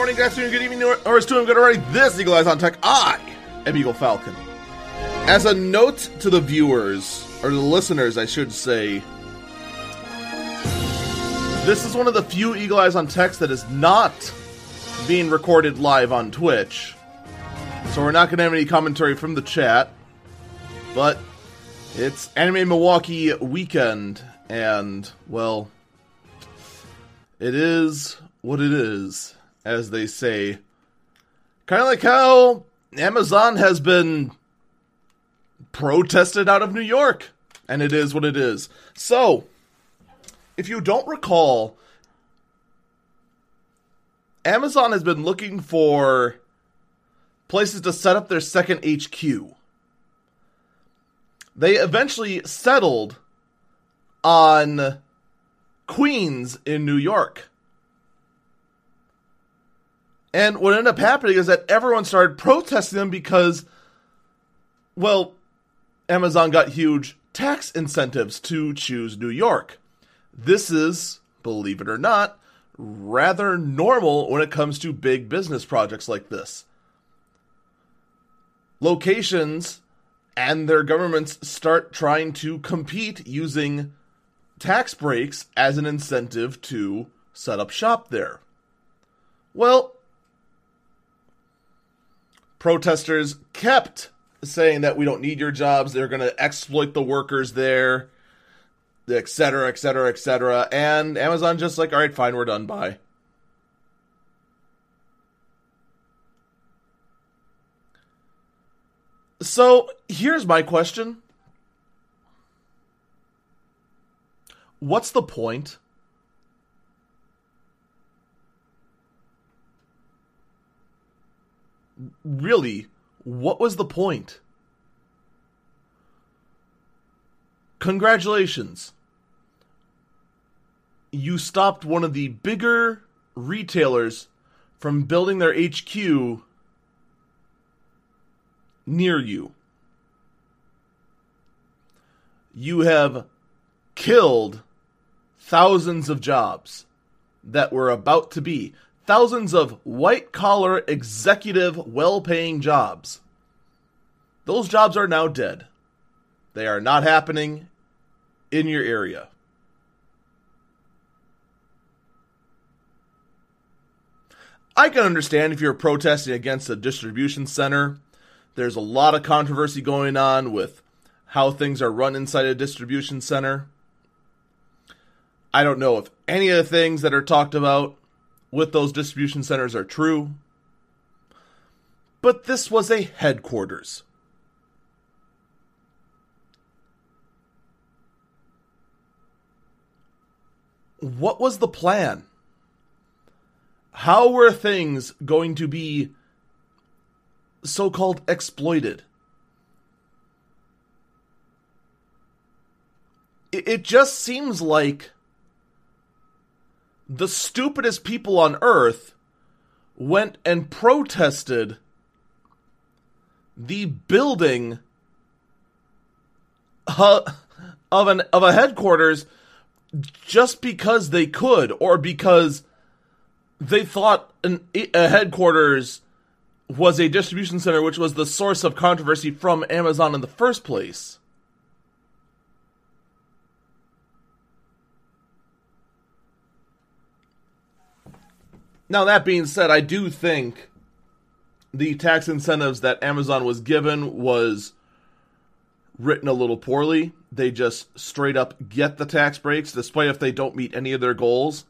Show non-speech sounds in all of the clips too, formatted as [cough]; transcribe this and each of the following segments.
morning, good afternoon, good evening, or, as to I'm to write this Eagle Eyes on Tech. I am Eagle Falcon. As a note to the viewers, or the listeners, I should say, this is one of the few Eagle Eyes on Text that is not being recorded live on Twitch. So we're not going to have any commentary from the chat. But it's Anime Milwaukee weekend, and, well, it is what it is, as they say. Kind of like how Amazon has been protested out of New York, and it is what it is. So, if you don't recall, Amazon has been looking for places to set up their second HQ. They eventually settled on Queens in New York. And what ended up happening is that everyone started protesting them because, well, Amazon got huge tax incentives to choose New York. This is, believe it or not, rather normal when it comes to big business projects like this. Locations and their governments start trying to compete using tax breaks as an incentive to set up shop there. Well, protesters kept saying that we don't need your jobs, they're going to exploit the workers there, et cetera, et cetera, et cetera. And Amazon just like, all right, fine, we're done, bye. So here's my question What's the point? Really, what was the point? Congratulations. You stopped one of the bigger retailers from building their HQ near you. You have killed thousands of jobs that were about to be thousands of white collar, executive, well paying jobs. Those jobs are now dead. They are not happening in your area. I can understand if you're protesting against a distribution center. There's a lot of controversy going on with how things are run inside a distribution center. I don't know if any of the things that are talked about with those distribution centers are true. But this was a headquarters. What was the plan? How were things going to be so called exploited? It just seems like the stupidest people on earth went and protested the building uh, of an of a headquarters just because they could or because they thought an, a headquarters was a distribution center which was the source of controversy from Amazon in the first place. Now, that being said, I do think the tax incentives that Amazon was given was written a little poorly. They just straight up get the tax breaks, despite if they don't meet any of their goals.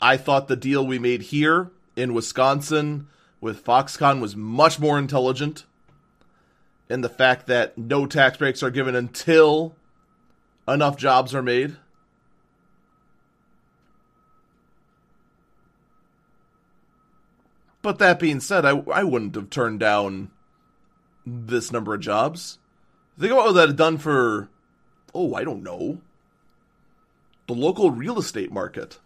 I thought the deal we made here in Wisconsin with Foxconn was much more intelligent in the fact that no tax breaks are given until enough jobs are made. But that being said, I, I wouldn't have turned down this number of jobs. Think about what that had done for, oh, I don't know, the local real estate market.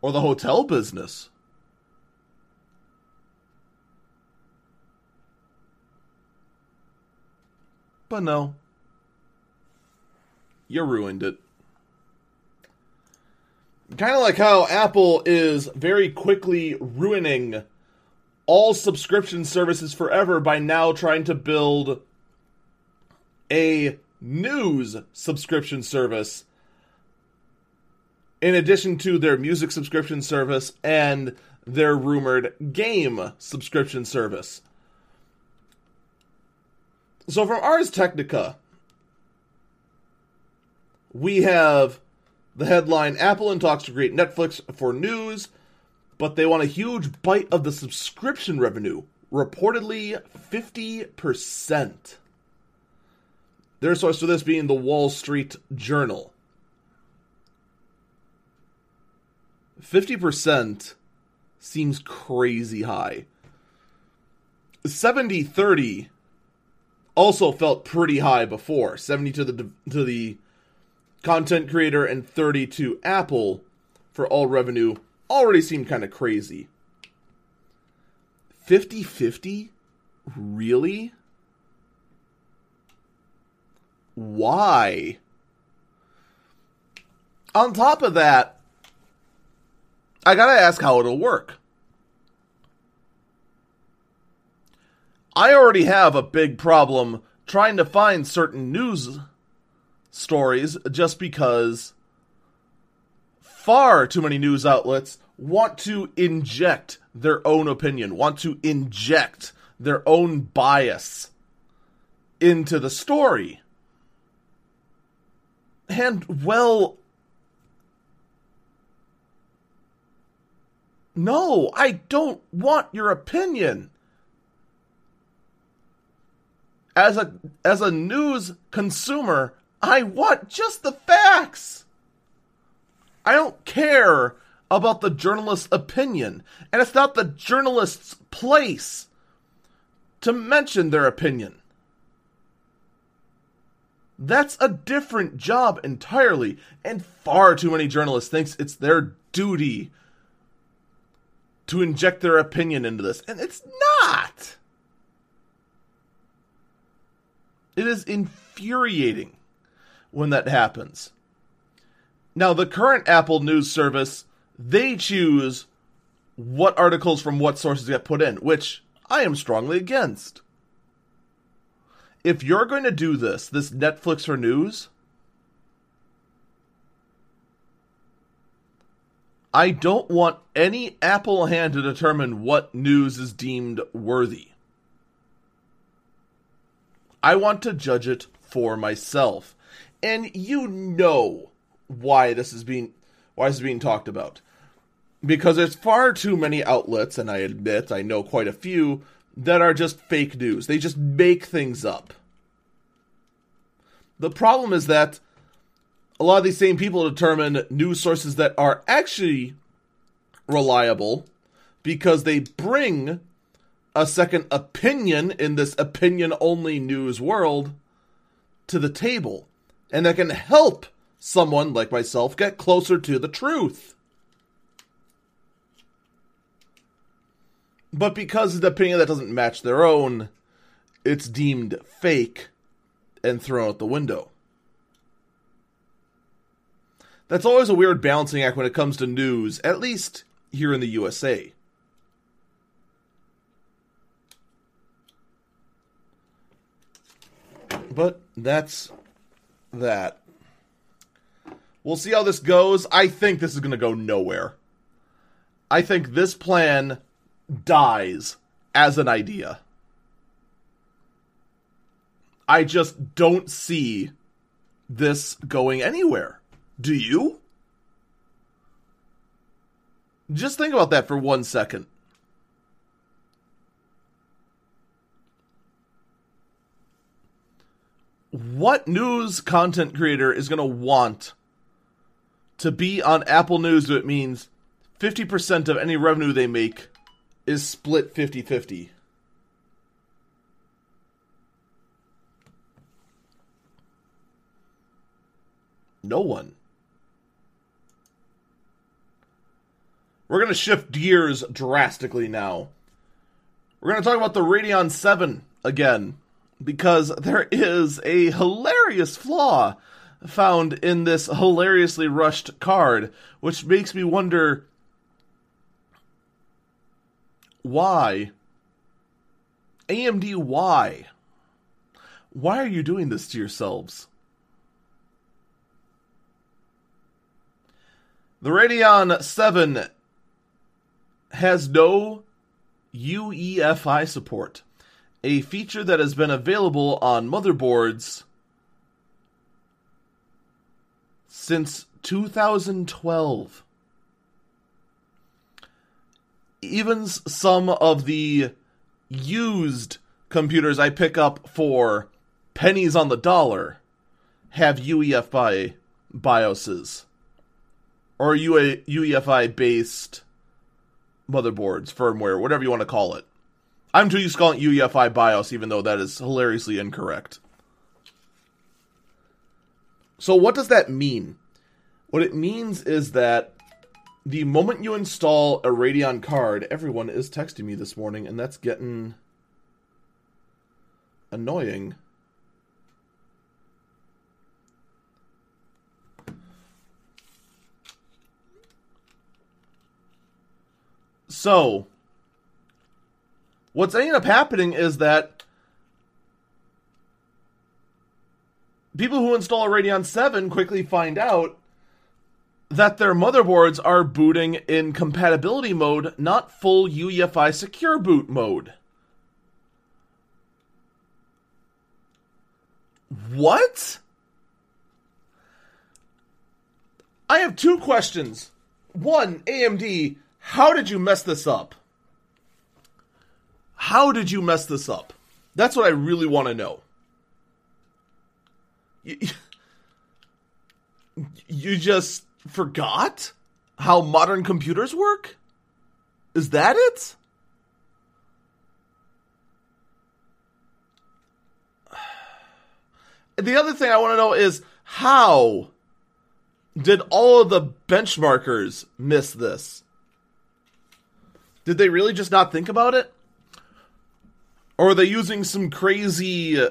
Or the hotel business. But no. You ruined it. Kind of like how Apple is very quickly ruining all subscription services forever by now trying to build a news subscription service in addition to their music subscription service and their rumored game subscription service. So from Ars Technica, we have the headline Apple in talks to create Netflix for news, but they want a huge bite of the subscription revenue, reportedly 50%. Their source for this being the Wall Street Journal. 50% seems crazy high. 70 30 also felt pretty high before. 70 to the to the content creator and 30 to Apple for all revenue already seemed kind of crazy. 50 50? Really? Why? On top of that, I gotta ask how it'll work. I already have a big problem trying to find certain news stories just because far too many news outlets want to inject their own opinion, want to inject their own bias into the story. And, well, no, I don't want your opinion. As a as a news consumer, I want just the facts. I don't care about the journalist's opinion, and it's not the journalist's place to mention their opinion. That's a different job entirely, and far too many journalists thinks it's their duty to inject their opinion into this, and it's not. It is infuriating when that happens. Now, the current Apple News service, they choose what articles from what sources get put in, which I am strongly against if you're going to do this, this Netflix for news, I don't want any Apple hand to determine what news is deemed worthy. I want to judge it for myself. And you know why this is being why this is being talked about. Because there's far too many outlets, and I admit I know quite a few, that are just fake news. They just make things up. The problem is that a lot of these same people determine news sources that are actually reliable because they bring a second opinion in this opinion only news world to the table. And that can help someone like myself get closer to the truth. But because the opinion that doesn't match their own, it's deemed fake and thrown out the window. That's always a weird balancing act when it comes to news, at least here in the USA. But that's that. We'll see how this goes. I think this is going to go nowhere. I think this plan dies as an idea. I just don't see this going anywhere. Do you? Just think about that for one second. What news content creator is going to want to be on Apple News it means 50% of any revenue they make is split 50 50? No one. We're going to shift gears drastically now. We're going to talk about the Radeon 7 again because there is a hilarious flaw found in this hilariously rushed card, which makes me wonder why. AMD, why? Why are you doing this to yourselves? The Radeon 7 has no UEFI support, a feature that has been available on motherboards since 2012. Even some of the used computers I pick up for pennies on the dollar have UEFI BIOSes or UEFI based motherboards, firmware, whatever you want to call it. I'm to calling it UEFI BIOS, even though that is hilariously incorrect. So, what does that mean? What it means is that the moment you install a Radeon card, everyone is texting me this morning, and that's getting annoying. So, what's ending up happening is that people who install a Radeon 7 quickly find out that their motherboards are booting in compatibility mode, not full UEFI secure boot mode. What? I have two questions. One, AMD, how did you mess this up? How did you mess this up? That's what I really want to know. You, you just forgot how modern computers work? Is that it? The other thing I want to know is how did all of the benchmarkers miss this? Did they really just not think about it? Or are they using some crazy uh,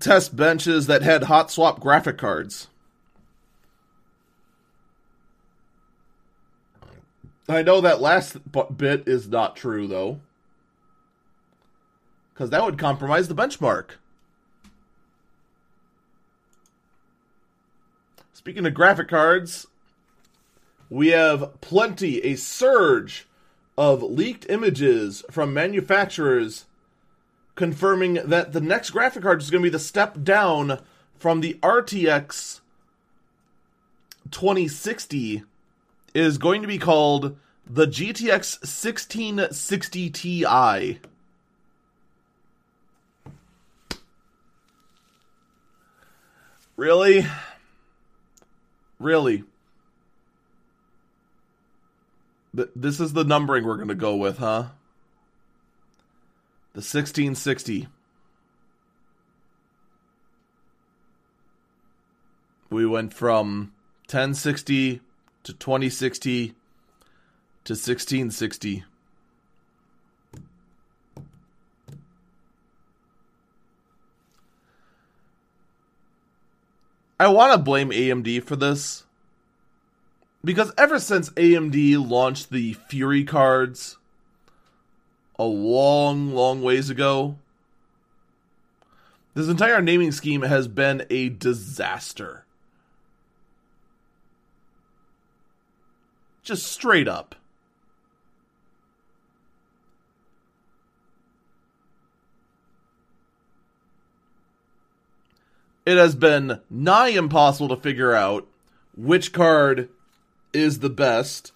test benches that had hot swap graphic cards? I know that last bit is not true, though. Because that would compromise the benchmark. Speaking of graphic cards, we have plenty, a surge of leaked images from manufacturers confirming that the next graphic card is going to be the step down from the RTX 2060 is going to be called the GTX 1660 Ti. Really? Really? This is the numbering we're going to go with, huh? The 1660. We went from 1060 to 2060 to 1660. I want to blame AMD for this because ever since AMD launched the Fury cards a long, long ways ago, this entire naming scheme has been a disaster. Just straight up. It has been nigh impossible to figure out which card is the best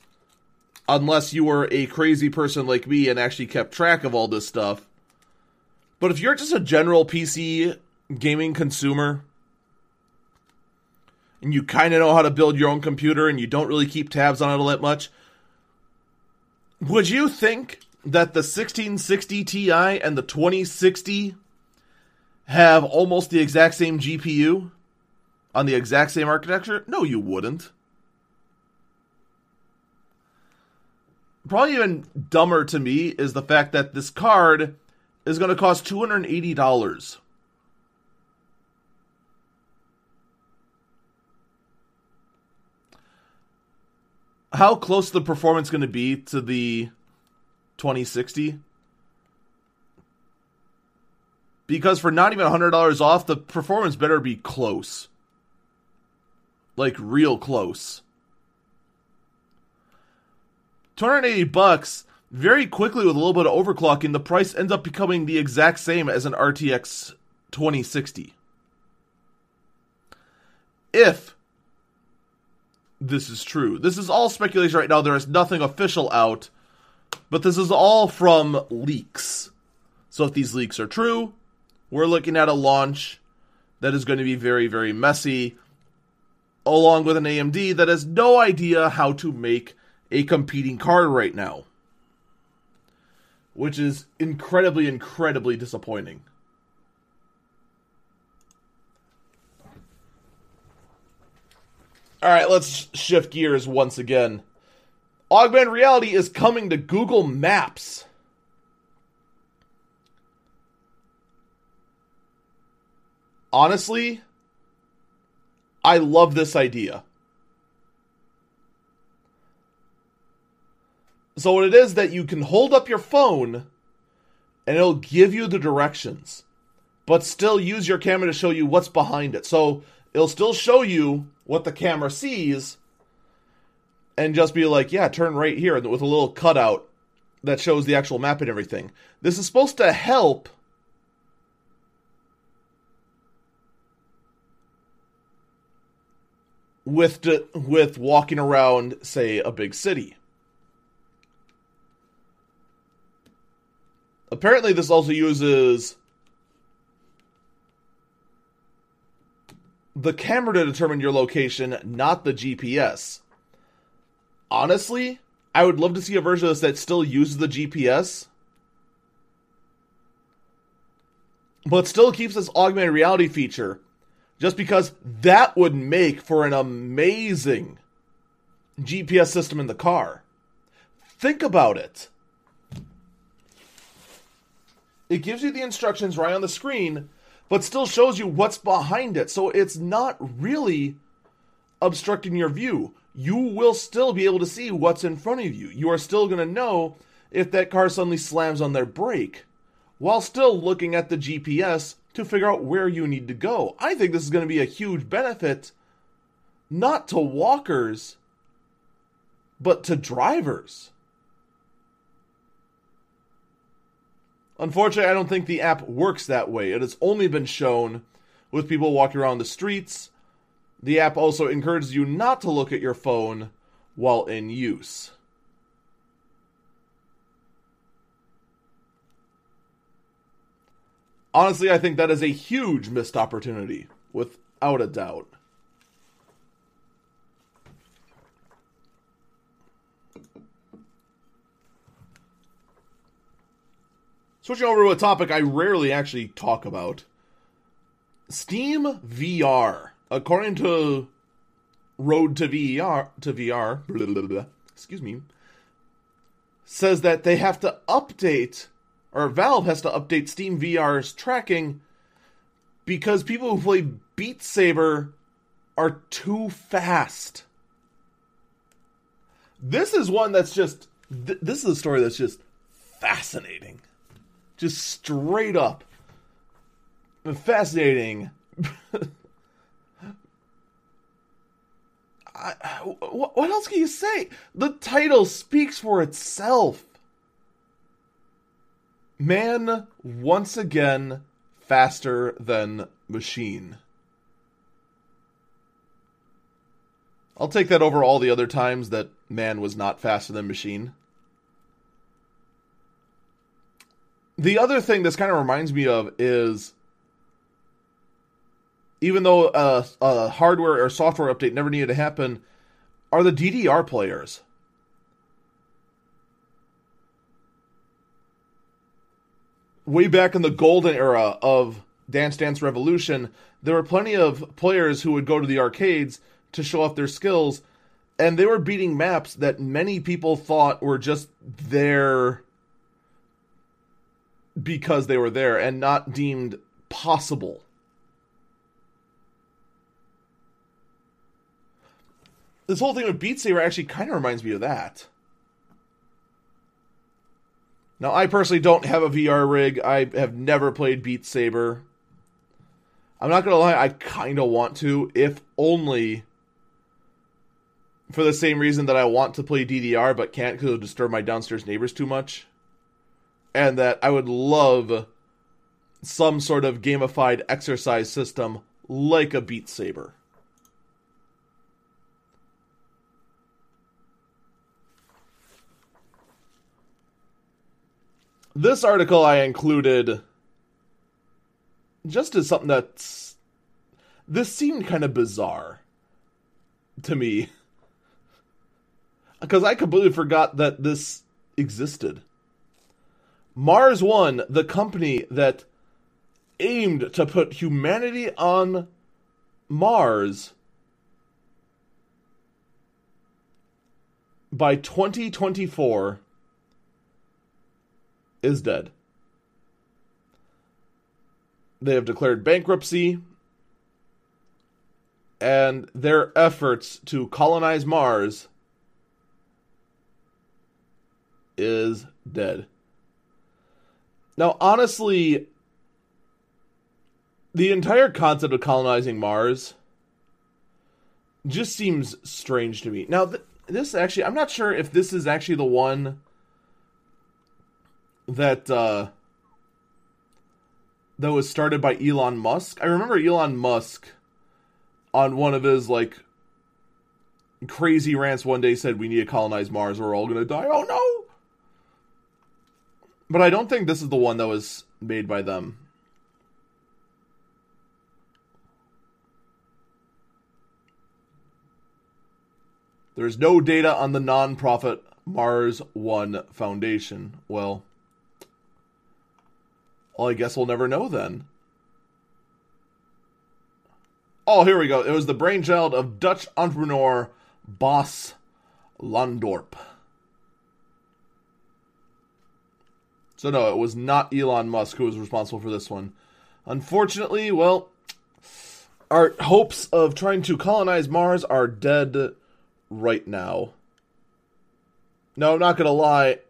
unless you were a crazy person like me and actually kept track of all this stuff. But if you're just a general PC gaming consumer and you kind of know how to build your own computer and you don't really keep tabs on it all that much, would you think that the 1660 Ti and the 2060 have almost the exact same GPU on the exact same architecture? No, you wouldn't. probably even dumber to me is the fact that this card is going to cost two hundred and eighty dollars. How close the performance going to be to the 2060? Because for not even $100 off, the performance better be close. Like, real close. 280 bucks very quickly with a little bit of overclocking, the price ends up becoming the exact same as an RTX 2060. If this is true. This is all speculation right now. There is nothing official out, but this is all from leaks. So if these leaks are true, we're looking at a launch that is going to be very, very messy, along with an AMD that has no idea how to make a competing card right now which is incredibly, incredibly disappointing. All right, let's shift gears once again. Augmented reality is coming to Google Maps. Honestly, I love this idea. So what it is that you can hold up your phone and it'll give you the directions, but still use your camera to show you what's behind it. So it'll still show you what the camera sees and just be like, yeah, turn right here with a little cutout that shows the actual map and everything. This is supposed to help with with walking around say a big city. Apparently, this also uses the camera to determine your location, not the GPS. Honestly, I would love to see a version of this that still uses the GPS, but still keeps this augmented reality feature, just because that would make for an amazing GPS system in the car. Think about it. It gives you the instructions right on the screen, but still shows you what's behind it. So it's not really obstructing your view. You will still be able to see what's in front of you. You are still going to know if that car suddenly slams on their brake while still looking at the GPS to figure out where you need to go. I think this is going to be a huge benefit, not to walkers, but to drivers. Unfortunately, I don't think the app works that way. It has only been shown with people walking around the streets. The app also encourages you not to look at your phone while in use. Honestly, I think that is a huge missed opportunity, without a doubt. Switching over to a topic I rarely actually talk about Steam VR. According to Road to VR, to VR, blah, blah, blah, excuse me, says that they have to update, or Valve has to update Steam VR's tracking because people who play Beat Saber are too fast. This is one that's just, th- this is a story that's just fascinating just straight up fascinating. [laughs] I, what else can you say? The title speaks for itself. Man, once again, faster than machine. I'll take that over all the other times that man was not faster than machine. The other thing this kind of reminds me of is even though a, a, hardware or software update never needed to happen, are the DDR players. Way back in the golden era of Dance Dance Revolution, there were plenty of players who would go to the arcades to show off their skills, and they were beating maps that many people thought were just their because they were there and not deemed possible. this whole thing with Beat Saber actually kind of reminds me of that. Now, I personally don't have a VR rig. I have never played Beat Saber. I'm not going to lie, I kind of want to, if only for the same reason that I want to play DDR but can't because it'll disturb my downstairs neighbors too much. And that I would love some sort of gamified exercise system like a Beat Saber. This article I included just as something that's. This seemed kind of bizarre to me. Because I completely forgot that this existed. Mars One, the company that aimed to put humanity on Mars by 2024 is dead. They have declared bankruptcy, and their efforts to colonize Mars is dead. Now, honestly, the entire concept of colonizing Mars just seems strange to me. Now, th- this actually, I'm not sure if this is actually the one that uh, that was started by Elon Musk. I remember Elon Musk on one of his like crazy rants one day said we need to colonize Mars or we're all going to die. Oh no. But I don't think this is the one that was made by them. There's no data on the nonprofit Mars One Foundation. Well, well, I guess we'll never know then. Oh, here we go. It was the brainchild of Dutch entrepreneur Bas Lansdorp. So, no, it was not Elon Musk who was responsible for this one. Unfortunately, well, our hopes of trying to colonize Mars are dead right now. No, I'm not to lie.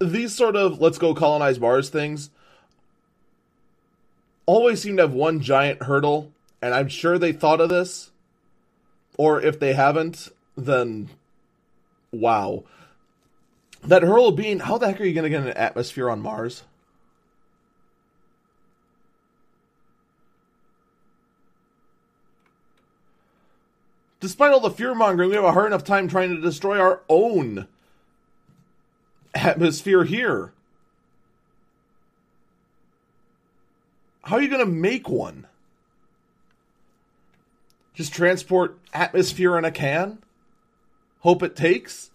These sort of let's go colonize Mars things always seem to have one giant hurdle, and I'm sure they thought of this. Or if they haven't, then wow. That hurdle being, how the heck are you going to get an atmosphere on Mars? Despite all the fear mongering, we have a hard enough time trying to destroy our own atmosphere here. How are you going to make one? Just transport atmosphere in a can? Hope it takes?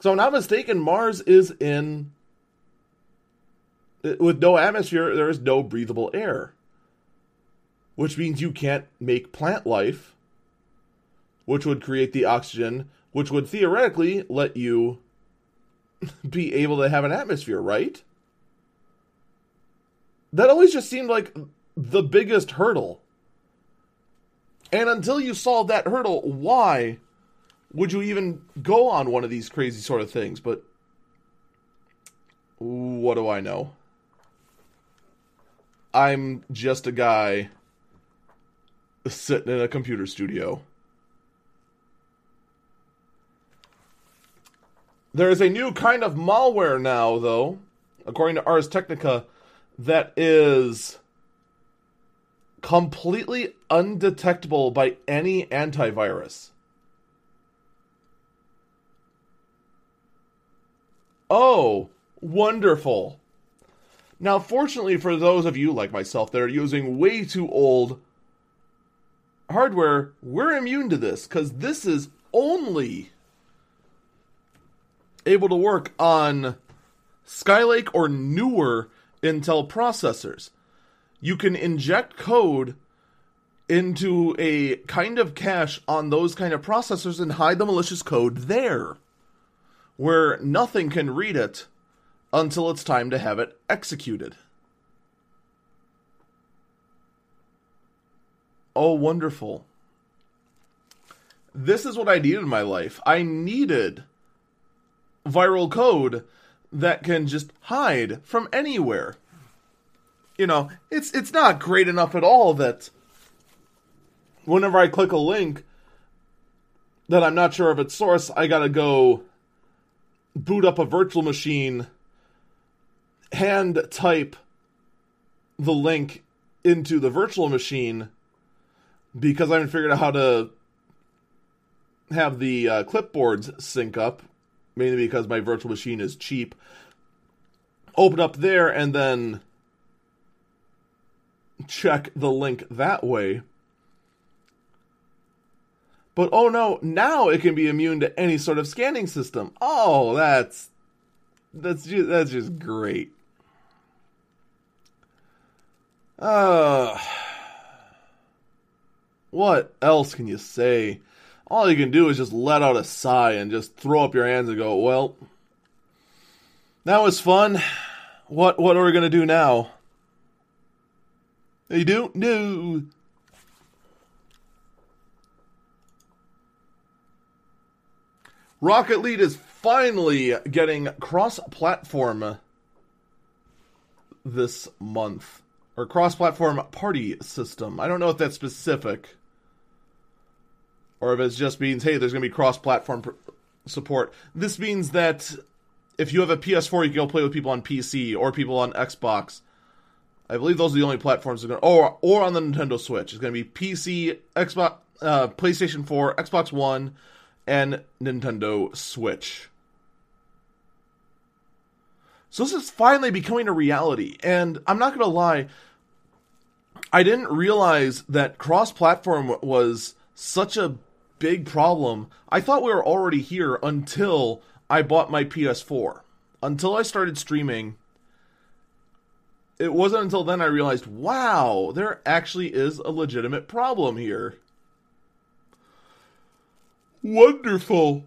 So, I'm not mistaken, Mars is in. Uh, with no atmosphere, there is no breathable air. Which means you can't make plant life, which would create the oxygen, which would theoretically let you [laughs] be able to have an atmosphere, right? that always just seemed like the biggest hurdle. And until you solve that hurdle, why would you even go on one of these crazy sort of things? But what do I know? I'm just a guy sitting in a computer studio. There is a new kind of malware now, though, according to Ars Technica that is completely undetectable by any antivirus. Oh, wonderful. Now, fortunately for those of you like myself that are using way too old hardware, we're immune to this because this is only able to work on Skylake or newer Intel processors. You can inject code into a kind of cache on those kind of processors and hide the malicious code there, where nothing can read it until it's time to have it executed. Oh, wonderful. this is what I needed in my life. I needed viral code that can just hide from anywhere. You know, it's it's not great enough at all that whenever I click a link that I'm not sure of its source, I gotta go boot up a virtual machine, hand type the link into the virtual machine because I haven't figured out how to have the uh, clipboards sync up, mainly because my virtual machine is cheap. Open up there and then check the link that way. But oh no, now it can be immune to any sort of scanning system. Oh, that's that's just that's just great. Uh what else can you say? All you can do is just let out a sigh and just throw up your hands and go, "Well, that was fun. What what are we going to do now?" You don't know. Rocket League is finally getting cross-platform this month or cross-platform party system. I don't know if that's specific or if it just means hey, there's going to be cross-platform pr- support. This means that if you have a PS4, you can go play with people on PC or people on Xbox. I believe those are the only platforms going to, or or on the Nintendo Switch. It's going to be PC, Xbox, uh, PlayStation 4, Xbox One, and Nintendo Switch. So this is finally becoming a reality, and I'm not going to lie. I didn't realize that cross-platform was such a big problem. I thought we were already here until I bought my PS4. Until I started streaming, it wasn't until then I realized, wow, there actually is a legitimate problem here. Wonderful.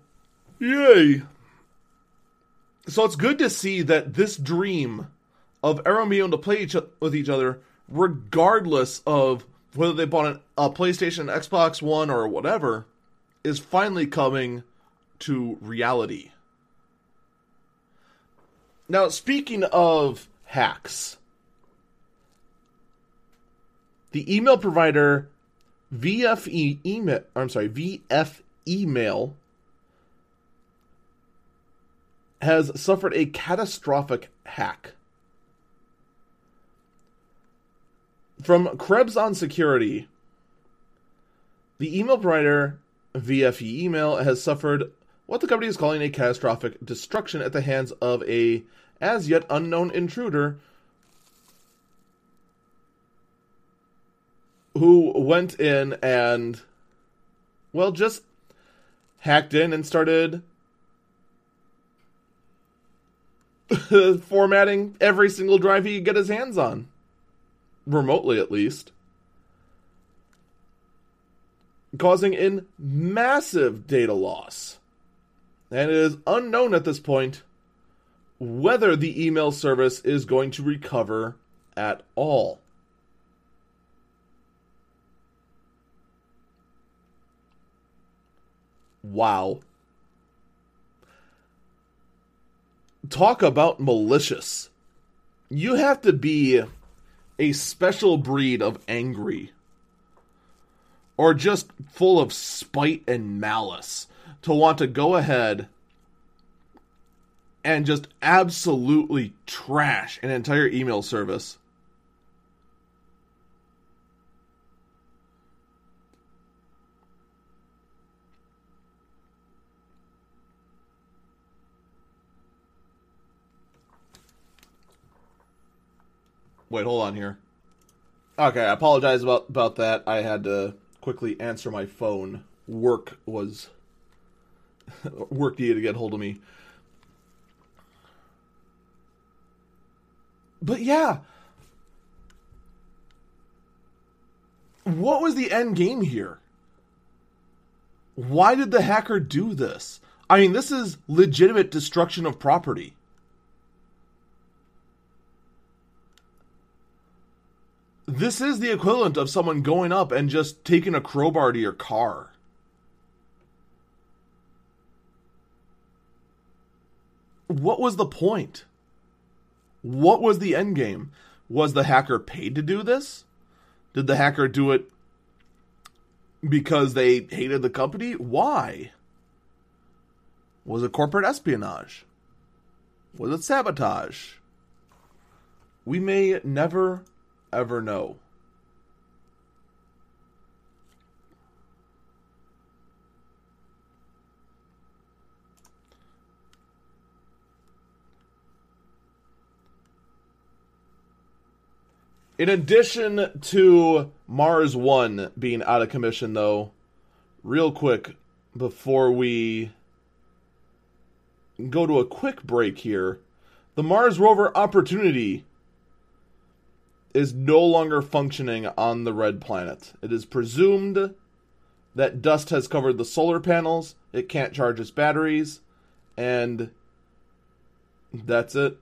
Yay. So it's good to see that this dream of able to play each, with each other, regardless of whether they bought an, a PlayStation, Xbox One, or whatever, is finally coming to reality. Now, speaking of hacks, the email provider VFE email, I'm sorry, VF email has suffered a catastrophic hack. From Krebs on Security, the email provider VFE email has suffered what the company is calling a catastrophic destruction at the hands of a as yet unknown intruder who went in and well just hacked in and started [laughs] formatting every single drive he could get his hands on. Remotely at least. Causing in massive data loss. And it is unknown at this point whether the email service is going to recover at all Wow. Talk about malicious. You have to be a special breed of angry. Or just full of spite and malice to want to go ahead and just absolutely trash an entire email service Wait, hold on here. Okay, I apologize about about that. I had to quickly answer my phone. Work was [laughs] work needed to get hold of me. But yeah. What was the end game here? Why did the hacker do this? I mean, this is legitimate destruction of property. This is the equivalent of someone going up and just taking a crowbar to your car. What was the point? What was the end game? Was the hacker paid to do this? Did the hacker do it because they hated the company? Why? Was it corporate espionage? Was it sabotage? We may never ever know. In addition to Mars 1 being out of commission, though, real quick before we go to a quick break here, the Mars rover Opportunity is no longer functioning on the red planet. It is presumed that dust has covered the solar panels, it can't charge its batteries, and that's it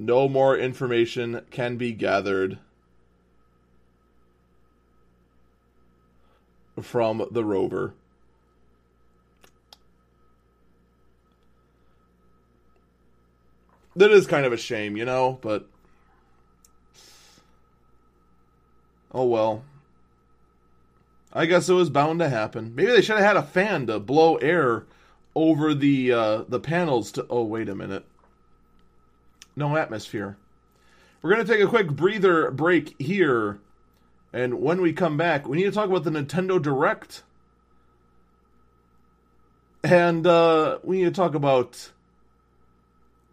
no more information can be gathered from the rover. That is kind of a shame, you know, but. Oh well. I guess it was bound to happen. Maybe they should have had a fan to blow air over the uh, the panels to. Oh wait a minute no atmosphere. We're to take a quick breather break here. And when we come back, we need to talk about the Nintendo Direct. And uh, we need to talk about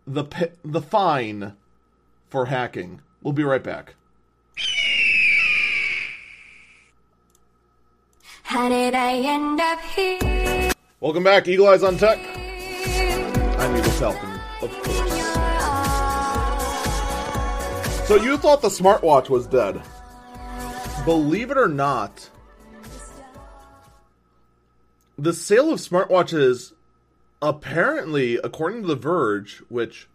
the the fine for hacking. We'll be right back. How did I end up here? Welcome back, Eagle Eyes on Tech. I'm Eagle Falcon, of course. So you thought the smartwatch was dead. Believe it or not, the sale of smartwatches apparently, according to The Verge, which,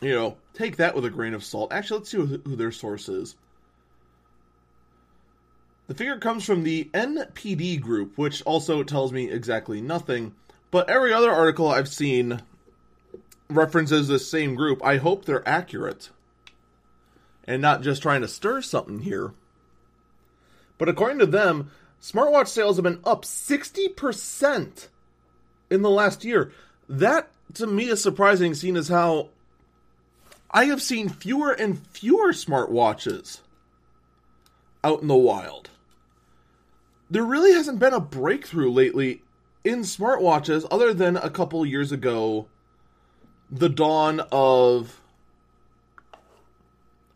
you know, take that with a grain of salt. Actually, let's see who their source is. The figure comes from the NPD group, which also tells me exactly nothing. But every other article I've seen references this same group. I hope they're accurate and not just trying to stir something here. But according to them, smartwatch sales have been up 60% in the last year. That to me is surprising, seeing as how I have seen fewer and fewer smartwatches out in the wild. There really hasn't been a breakthrough lately in smartwatches other than a couple years ago, the dawn of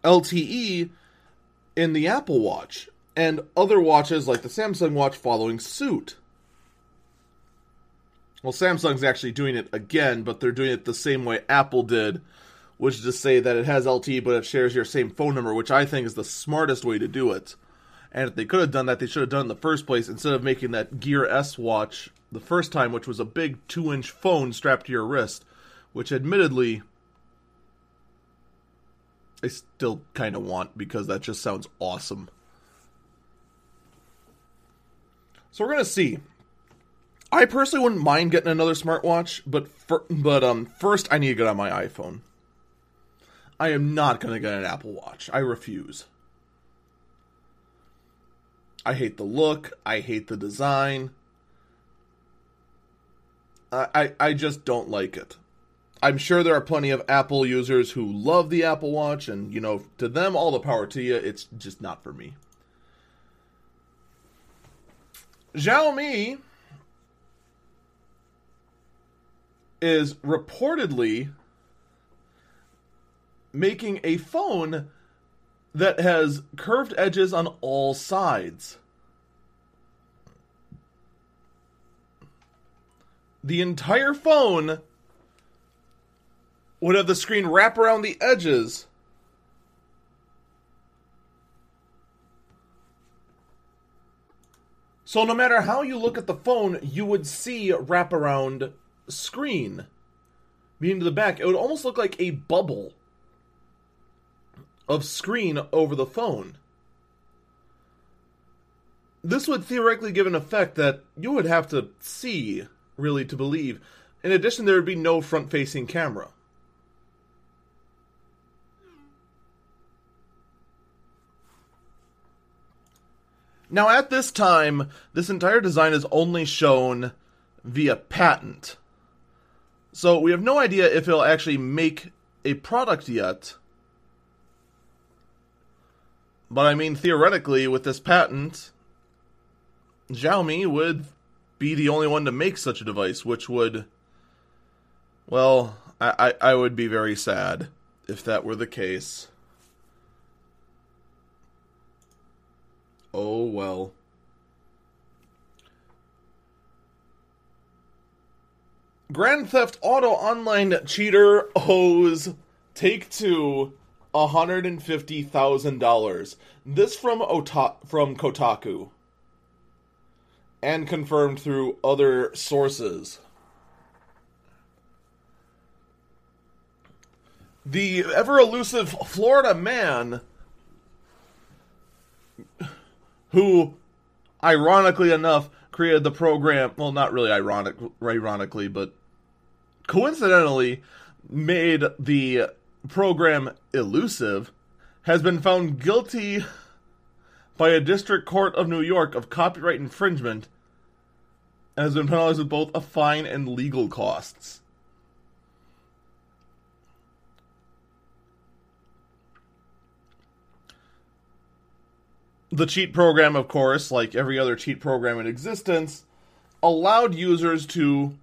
LTE in the Apple Watch, and other watches like the Samsung Watch following suit. Well, Samsung's actually doing it again, but they're doing it the same way Apple did, which is to say that it has LTE, but it shares your same phone number, which I think is the smartest way to do it. And if they could have done that, they should have done it in the first place instead of making that Gear S watch the first time, which was a big two inch phone strapped to your wrist, which admittedly I still kind of want because that just sounds awesome. So we're gonna see. I personally wouldn't mind getting another smartwatch, but for, but um first I need to get on my iPhone. I am not gonna get an Apple Watch. I refuse. I hate the look. I hate the design. I, I, I just don't like it. I'm sure there are plenty of Apple users who love the Apple Watch, and you know, to them, all the power to you. It's just not for me. Xiaomi is reportedly making a phone that has curved edges on all sides. The entire phone would have the screen wrap around the edges. So no matter how you look at the phone, you would see wraparound screen. Meaning to the back, it would almost look like a bubble of screen over the phone. This would theoretically give an effect that you would have to see, really, to believe In addition, there would be no front facing camera. Now, at this time, this entire design is only shown via patent. So we have no idea if it'll actually make a product yet. But I mean, theoretically, with this patent, Xiaomi would be the only one to make such a device, which would, well, I, I, I would be very sad if that were the case. Oh well. Grand Theft Auto Online cheater owes Take Two $150,000. This from Ota- from Kotaku and confirmed through other sources. The ever elusive Florida man who ironically enough created the program, well not really ironic ironically, but coincidentally made the program elusive has been found guilty by a district court of New York of copyright infringement and has been penalized with both a fine and legal costs. The cheat program, of course, like every other cheat program in existence, allowed users to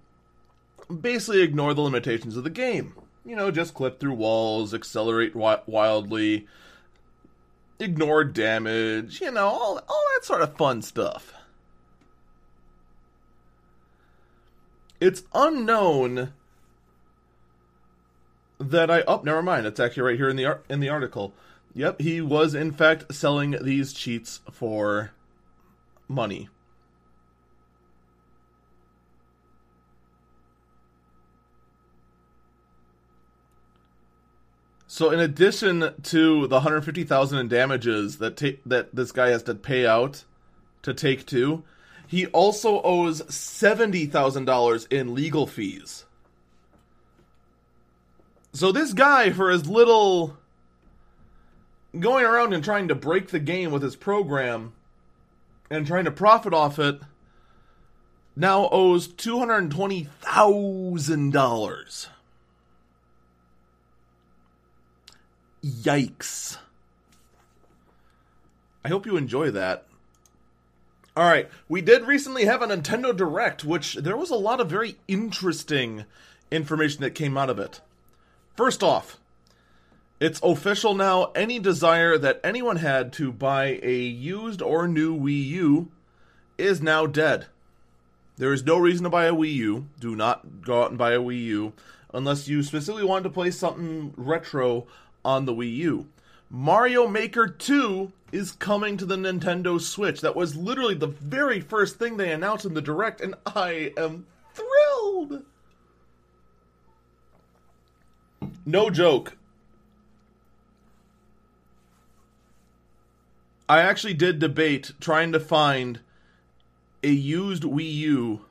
basically ignore the limitations of the game you know, just clip through walls, accelerate wi- wildly, ignore damage, you know, all, all that sort of fun stuff. It's unknown that I oh never mind it's actually right here in the in the article. Yep, he was in fact selling these cheats for money. So in addition to the 150,000 in damages that ta- that this guy has to pay out to take two, he also owes $70,000 in legal fees. So this guy for his little going around and trying to break the game with his program and trying to profit off it now owes $220,000. Yikes. I hope you enjoy that. All right, we did recently have a Nintendo Direct, which there was a lot of very interesting information that came out of it. First off, it's official now any desire that anyone had to buy a used or new Wii U is now dead. There is no reason to buy a Wii U. Do not go out and buy a Wii U unless you specifically want to play something retro on the Wii U. Mario Maker 2 is coming to the Nintendo Switch. That was literally the very first thing they announced in the Direct, and I am thrilled. No joke. I actually did debate trying to find a used Wii U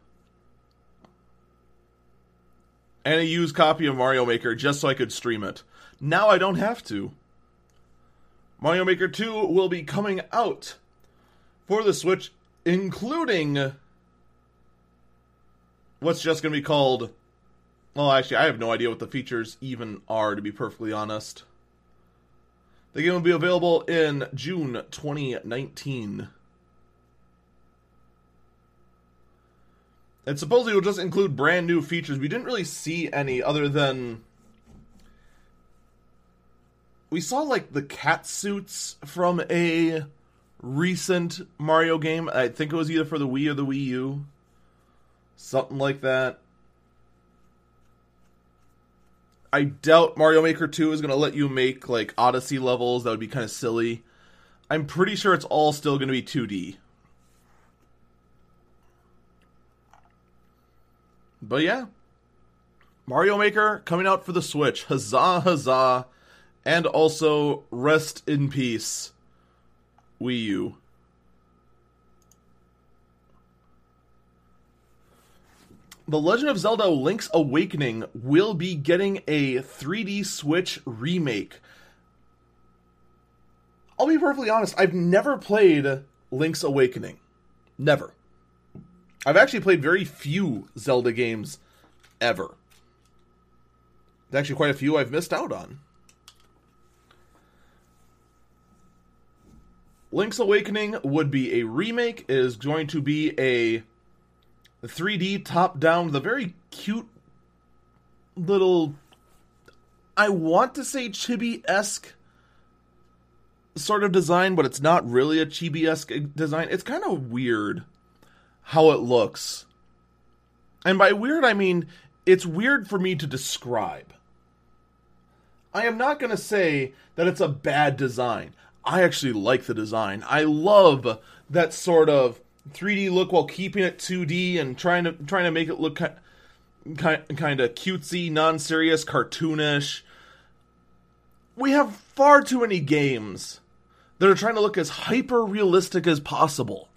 and a used copy of Mario Maker just so I could stream it. Now I don't have to. Mario Maker 2 will be coming out for the Switch, including what's just going to be called. Well, actually, I have no idea what the features even are, to be perfectly honest. The game will be available in June 2019. And supposedly it will just include brand new features. We didn't really see any other than we saw like the cat suits from a recent Mario game. I think it was either for the Wii or the Wii U. Something like that. I doubt Mario Maker 2 is going to let you make like Odyssey levels. That would be kind of silly. I'm pretty sure it's all still going to be 2D. But yeah. Mario Maker coming out for the Switch. Huzzah, huzzah and also rest in peace, Wii U. The Legend of Zelda Link's Awakening will be getting a 3D Switch remake. I'll be perfectly honest, I've never played Link's Awakening. Never. I've actually played very few Zelda games ever. There's actually quite a few I've missed out on. Link's Awakening would be a remake. It is going to be a 3D top down, the very cute little. I want to say chibi esque sort of design, but it's not really a chibi esque design. It's kind of weird how it looks. And by weird, I mean it's weird for me to describe. I am not going to say that it's a bad design. I actually like the design. I love that sort of 3D look while keeping it 2D and trying to trying to make it look kind kind, kind of cutesy, non-serious, cartoonish. We have far too many games that are trying to look as hyper realistic as possible.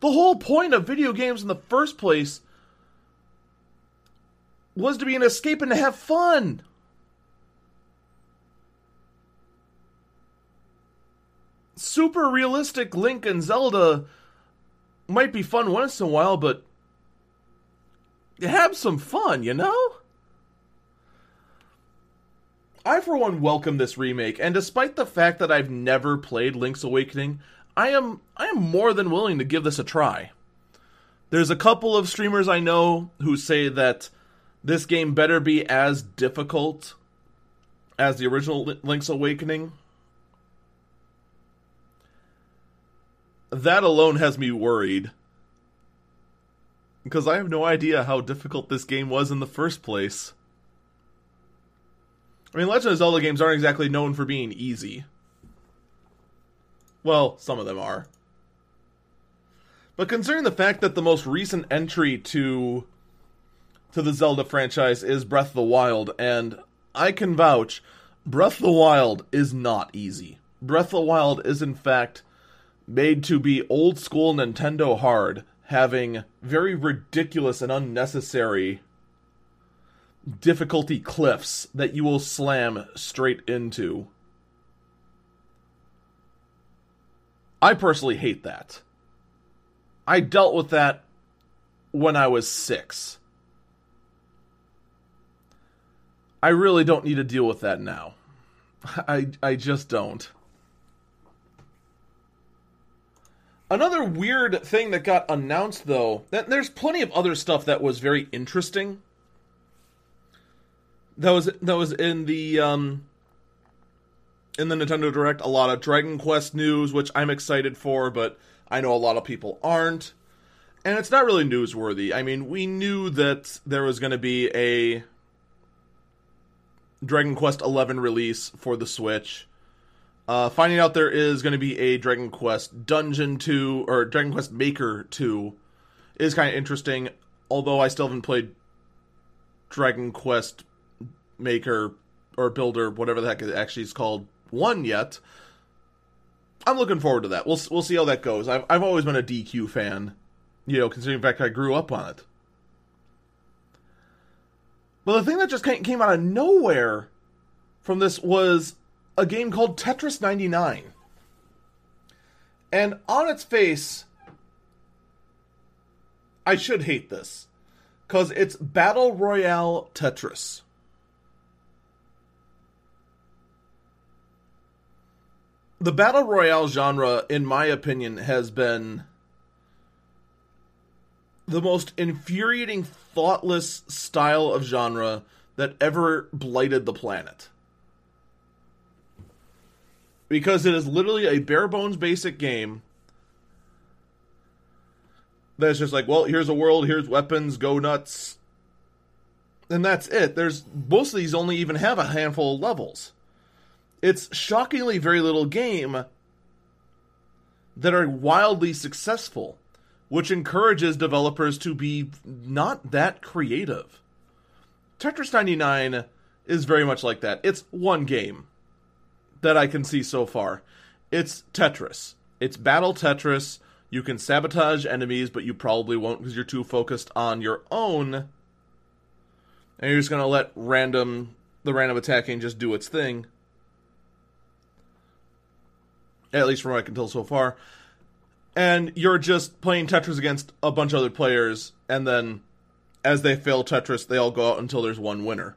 The whole point of video games in the first place was to be an escape and to have fun. Super realistic Link and Zelda might be fun once in a while, but have some fun, you know? I, for one, welcome this remake, and despite the fact that I've never played Link's Awakening, I am I am more than willing to give this a try. There's a couple of streamers I know who say that this game better be as difficult as the original Link's Awakening, that alone has me worried. Because I have no idea how difficult this game was in the first place. I mean, Legend of Zelda games aren't exactly known for being easy. Well, some of them are. But considering the fact that the most recent entry to to the Zelda franchise is Breath of the Wild, and I can vouch, Breath of the Wild is not easy. Breath of the Wild is in fact made to be old school Nintendo hard, having very ridiculous and unnecessary difficulty cliffs that you will slam straight into. I personally hate that. I dealt with that when I was six. I really don't need to deal with that now. [laughs] I I just don't. Another weird thing that got announced, though, that there's plenty of other stuff that was very interesting. That was that was in the um, in the Nintendo Direct. A lot of Dragon Quest news, which I'm excited for, but I know a lot of people aren't. And it's not really newsworthy. I mean, we knew that there was going to be a Dragon Quest 11 release for the Switch. Uh, finding out there is going to be a Dragon Quest Dungeon 2 or Dragon Quest Maker 2 is kind of interesting. Although I still haven't played Dragon Quest Maker or Builder, whatever the heck it actually is called, one yet. I'm looking forward to that. We'll we'll see how that goes. I've I've always been a DQ fan, you know, considering the fact I grew up on it. But the thing that just came out of nowhere from this was a game called Tetris 99. And on its face, I should hate this. Because it's Battle Royale Tetris. The Battle Royale genre, in my opinion, has been the most infuriating, thoughtless style of genre that ever blighted the planet because it is literally a bare bones basic game that's just like, well, here's a world, here's weapons, go nuts. And that's it. There's most of these only even have a handful of levels. It's shockingly very little game that are wildly successful, which encourages developers to be not that creative. Tetris 99 is very much like that. It's one game that I can see so far. It's Tetris. It's Battle Tetris. You can sabotage enemies, but you probably won't because you're too focused on your own. And you're just going to let random the random attacking just do its thing. At least from what I can tell so far. And you're just playing Tetris against a bunch of other players, and then as they fail Tetris, they all go out until there's one winner.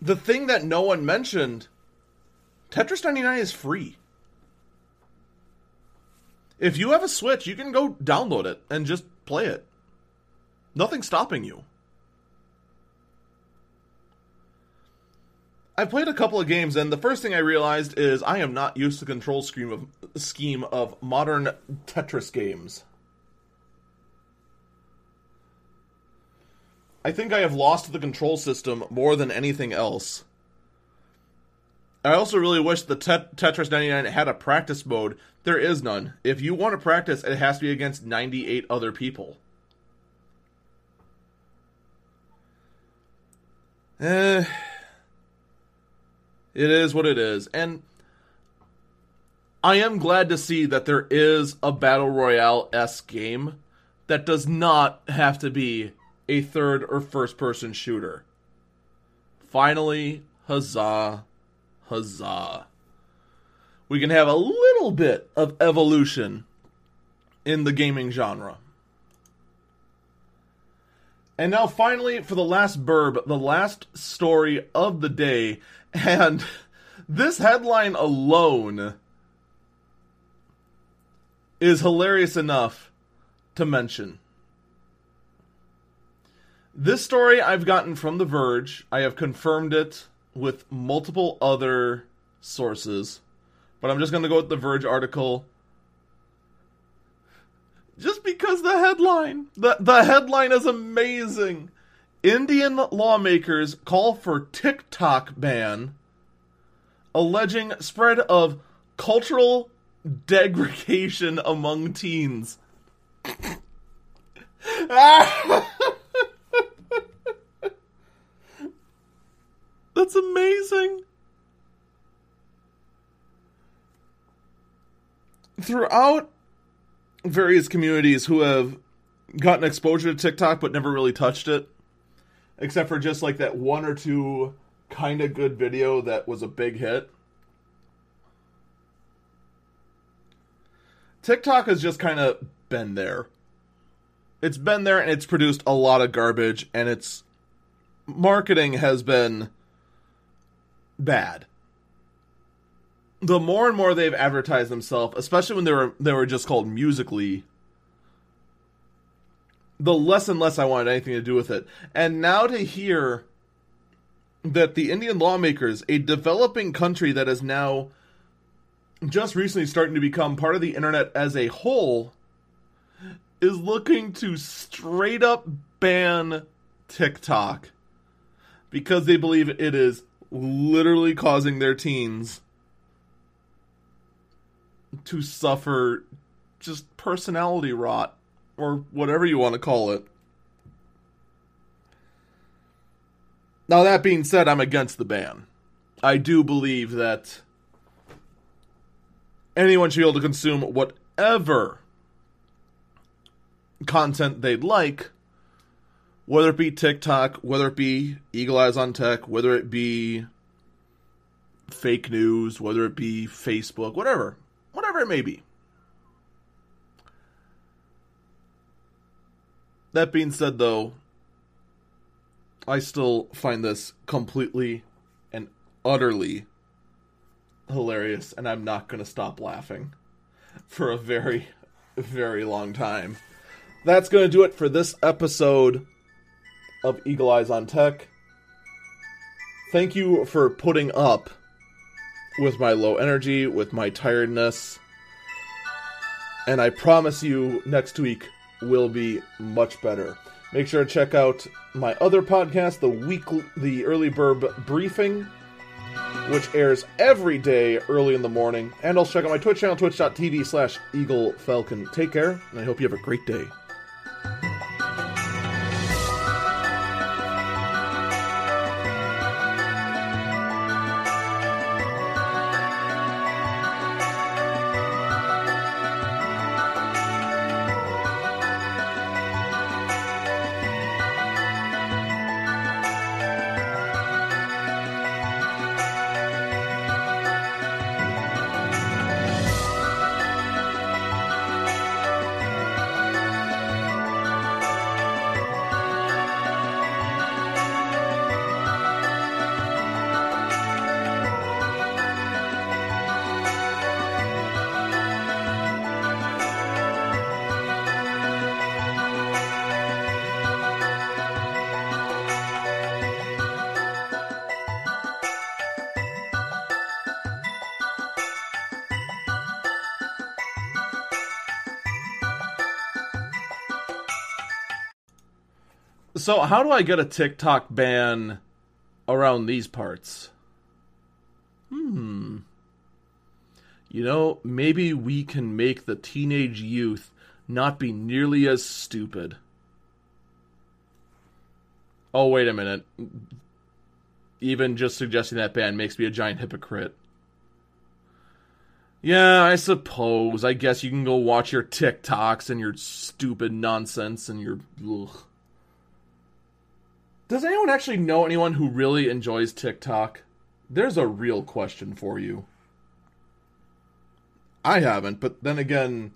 The thing that no one mentioned Tetris 99 is free. If you have a Switch, you can go download it and just play it. Nothing's stopping you. I've played a couple of games, and the first thing I realized is I am not used to the control scheme of scheme of modern Tetris games. I think I have lost the control system more than anything else. I also really wish the Tet- Tetris 99 had a practice mode. There is none. If you want to practice, it has to be against 98 other people. Eh. It is what it is. And I am glad to see that there is a Battle Royale S game that does not have to be a third or first person shooter. Finally, huzzah, huzzah. We can have a little bit of evolution in the gaming genre. And now, finally, for the last burb, the last story of the day. [laughs] And this headline alone is hilarious enough to mention. This story I've gotten from The Verge. I have confirmed it with multiple other sources, but I'm just going to go with the Verge article. Just because the headline, the the headline is amazing. Indian lawmakers call for TikTok ban, alleging spread of cultural degradation among teens. [laughs] Ah! That's amazing. Throughout various communities who have gotten exposure to TikTok but never really touched it, except for just like that one or two kind of good video that was a big hit. TikTok has just kind of been there. It's been there and it's produced a lot of garbage and its marketing has been bad. The more and more they've advertised themselves, especially when they were they were just called Musical.ly, the less and less I wanted anything to do with it. And now to hear that the Indian lawmakers, a developing country that is now just recently starting to become part of the internet as a whole, is looking to straight up ban TikTok because they believe it is literally causing their teens to suffer just personality rot or whatever you want to call it. Now, that being said, I'm against the ban. I do believe that anyone should be able to consume whatever content they'd like whether it be TikTok, whether it be Eagle Eyes on Tech, whether it be fake news, whether it be Facebook, whatever, whatever it may be. That being said, though, I still find this completely and utterly hilarious, and I'm not going to stop laughing for a very, very long time. That's going to do it for this episode of Eagle Eyes on Tech. Thank you for putting up with my low energy, with my tiredness. And I promise you, next week will be much better. Make sure to check out my other podcast, the weekly, the Early Burb Briefing, which airs every day early in the morning. And also check out my Twitch channel, twitch.tv slash Eagle Falcon. Take care, and I hope you have a great day. So, how do I get a TikTok ban around these parts? Hmm. You know, maybe we can make the teenage youth not be nearly as stupid. Oh, wait a minute. Even just suggesting that ban makes me a giant hypocrite. Yeah, I suppose. I guess you can go watch your TikToks and your stupid nonsense and your. Ugh. Does anyone actually know anyone who really enjoys TikTok? There's a real question for you. I haven't, but then again,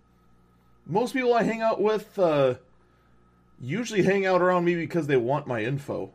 most people I hang out with uh, usually hang out around me because they want my info.